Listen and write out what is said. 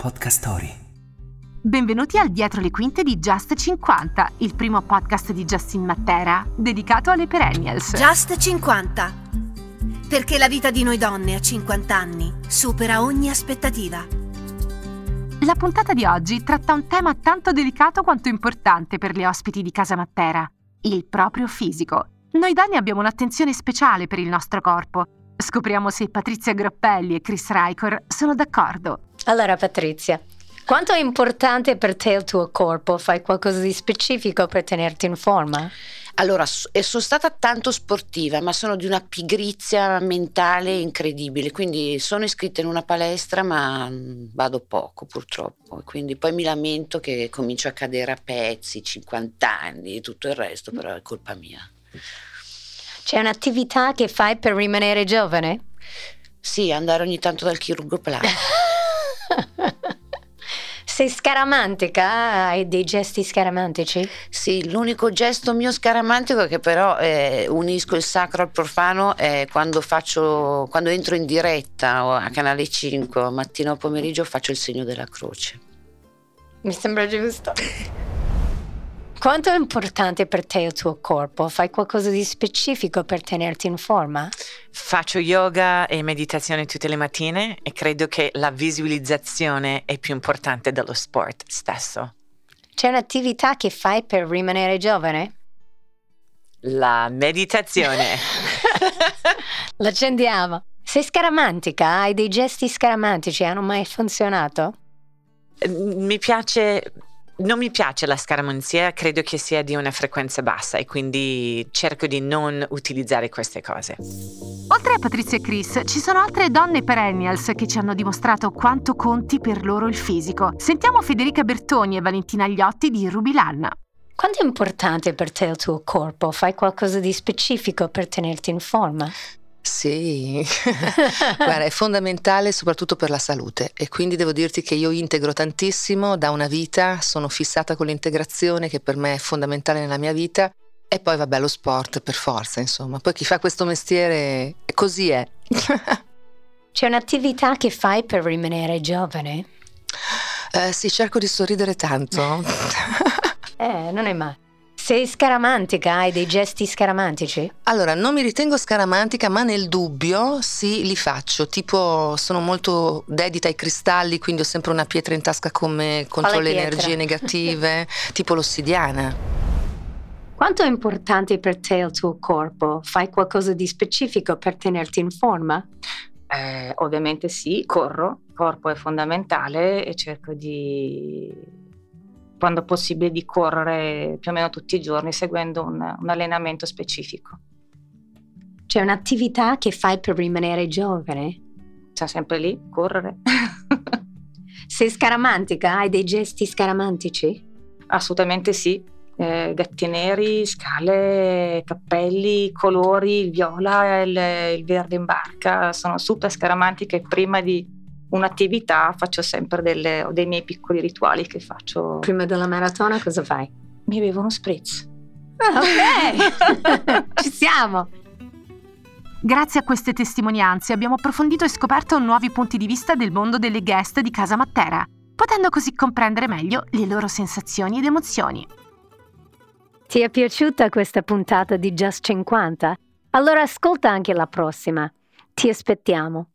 Podcast Story. Benvenuti al Dietro le quinte di Just 50, il primo podcast di Justin Matera, dedicato alle perennials. Just 50. Perché la vita di noi donne a 50 anni supera ogni aspettativa. La puntata di oggi tratta un tema tanto delicato quanto importante per le ospiti di Casa Matera, il proprio fisico. Noi donne abbiamo un'attenzione speciale per il nostro corpo. Scopriamo se Patrizia Groppelli e Chris Riker sono d'accordo. Allora Patrizia, quanto è importante per te il tuo corpo? Fai qualcosa di specifico per tenerti in forma? Allora, sono stata tanto sportiva, ma sono di una pigrizia mentale incredibile, quindi sono iscritta in una palestra, ma mm, vado poco purtroppo, quindi poi mi lamento che comincio a cadere a pezzi, 50 anni e tutto il resto, però è colpa mia. C'è un'attività che fai per rimanere giovane? Sì, andare ogni tanto dal chirurgo plastico. Sei scaramantica? Hai dei gesti scaramantici? Sì, l'unico gesto mio scaramantico che però eh, unisco il sacro al profano è quando faccio, quando entro in diretta a Canale 5 mattino o pomeriggio faccio il segno della croce. Mi sembra giusto. Quanto è importante per te il tuo corpo? Fai qualcosa di specifico per tenerti in forma? Faccio yoga e meditazione tutte le mattine e credo che la visualizzazione è più importante dello sport stesso. C'è un'attività che fai per rimanere giovane? La meditazione. L'accendiamo. Sei scaramantica? Hai dei gesti scaramantici? Hanno mai funzionato? Mi piace non mi piace la scaramanzia, credo che sia di una frequenza bassa e quindi cerco di non utilizzare queste cose. Oltre a Patrizia e Chris, ci sono altre donne perennials che ci hanno dimostrato quanto conti per loro il fisico. Sentiamo Federica Bertoni e Valentina Gliotti di Rubilanna. Quanto è importante per te il tuo corpo? Fai qualcosa di specifico per tenerti in forma? Sì, guarda, è fondamentale soprattutto per la salute e quindi devo dirti che io integro tantissimo da una vita, sono fissata con l'integrazione che per me è fondamentale nella mia vita e poi vabbè lo sport per forza, insomma. Poi chi fa questo mestiere così è. C'è un'attività che fai per rimanere giovane? Eh, sì, cerco di sorridere tanto. eh, non è male. Sei scaramantica? Hai dei gesti scaramantici? Allora, non mi ritengo scaramantica, ma nel dubbio sì, li faccio. Tipo, sono molto dedita ai cristalli, quindi ho sempre una pietra in tasca con me contro le energie negative, tipo l'ossidiana. Quanto è importante per te il tuo corpo? Fai qualcosa di specifico per tenerti in forma? Eh, ovviamente sì, corro, il corpo è fondamentale e cerco di quando possibile di correre più o meno tutti i giorni seguendo un, un allenamento specifico. C'è un'attività che fai per rimanere giovane? C'è sempre lì, correre. Sei scaramantica? Hai dei gesti scaramantici? Assolutamente sì. Eh, gatti neri, scale, cappelli, colori, il viola, il, il verde in barca, sono super scaramantiche prima di un'attività faccio sempre delle, dei miei piccoli rituali che faccio. Prima della maratona cosa fai? Mi bevo uno spritz. Ok, ci siamo. Grazie a queste testimonianze abbiamo approfondito e scoperto nuovi punti di vista del mondo delle guest di Casa Matera, potendo così comprendere meglio le loro sensazioni ed emozioni. Ti è piaciuta questa puntata di Just 50? Allora ascolta anche la prossima. Ti aspettiamo.